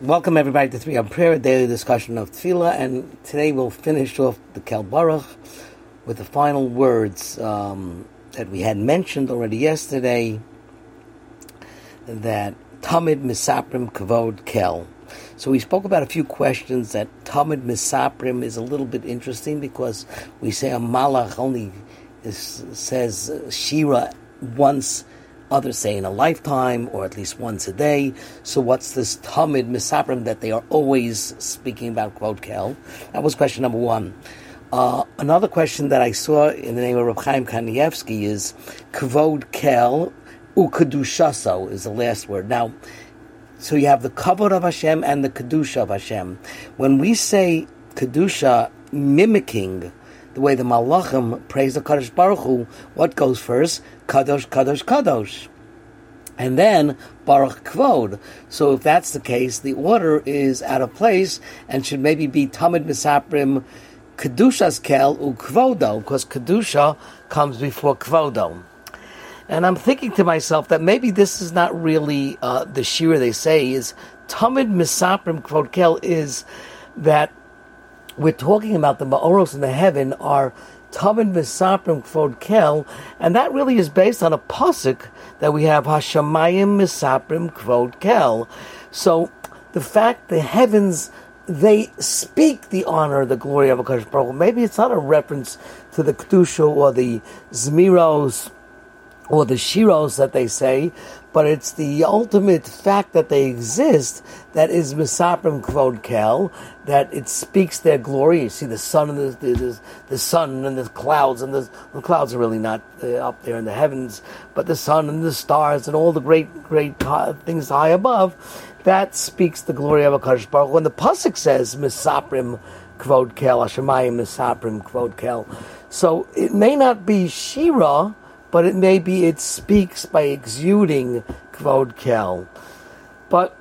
Welcome everybody to Three on Prayer, a daily discussion of Tefillah, and today we'll finish off the Kel Baruch with the final words um, that we had mentioned already yesterday. That Tamid Misaprim Kavod Kel. So we spoke about a few questions that Tamid Misaprim is a little bit interesting because we say a Malach only is, says Shira once Others say in a lifetime, or at least once a day. So what's this Tamid Misaprim that they are always speaking about Kvod Kel? That was question number one. Uh, another question that I saw in the name of Reb Chaim Kanievsky is Kvod Kel Ukadushaso is the last word. Now, so you have the kavod of Hashem and the kedusha of Hashem. When we say kedusha, mimicking the way the Malachim praise the Kadosh Baruch Hu, what goes first? Kadosh, Kadosh, Kadosh. And then Baruch Kvod. So if that's the case, the order is out of place and should maybe be Tamid Misaprim Kedushas Kel Ukvodo, because Kedusha comes before Kvodo. And I'm thinking to myself that maybe this is not really uh, the shira they say is Tamid Misaprim Kvod Kel is that we're talking about the Ma'oros in the heaven are Tamid Misaprim Kvod Kel, and that really is based on a pasuk that we have Hashemayim Misaprim Kvod Kel. So the fact the heavens they speak the honor, the glory of Hakadosh Baruch Maybe it's not a reference to the kedusha or the zmiros or the shiros that they say, but it's the ultimate fact that they exist that is misaprim kvod kel, that it speaks their glory. You see the sun and the, the, the sun and the clouds, and the, the clouds are really not uh, up there in the heavens, but the sun and the stars and all the great, great things high above, that speaks the glory of HaKadosh Baruch When the Pasuk says misaprim kvod kel, Hashemayim misaprim kvod kel, so it may not be Shira, but it may be it speaks by exuding Kvod Kel. But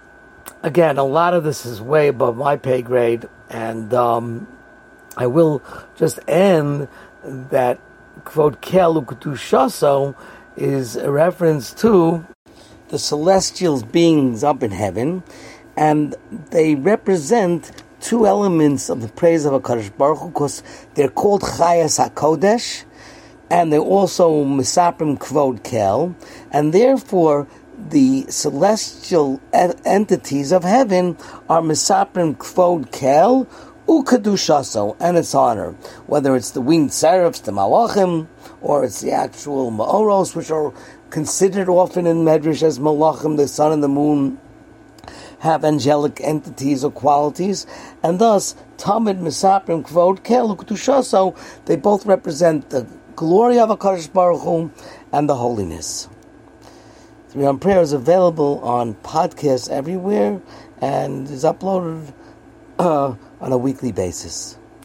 again, a lot of this is way above my pay grade, and um, I will just end that Kvod Kel Ukadushaso is a reference to the celestial beings up in heaven, and they represent two elements of the praise of HaKadosh Baruch Hu, because they're called Chayas HaKodesh, and they're also Misaprim Kvod Kel, and therefore the celestial entities of heaven are Misaprim Kvod Kel, Ukadushaso, and its honor. Whether it's the winged seraphs, the Malachim, or it's the actual Ma'oros, which are considered often in Medrash as Malachim, the sun and the moon, have angelic entities or qualities, and thus Tamid Misaprim Kvod Kel Ukadushaso, they both represent the glory of HaKadosh Baruch Hu, and the holiness. Three on Prayer is available on podcasts everywhere and is uploaded uh, on a weekly basis.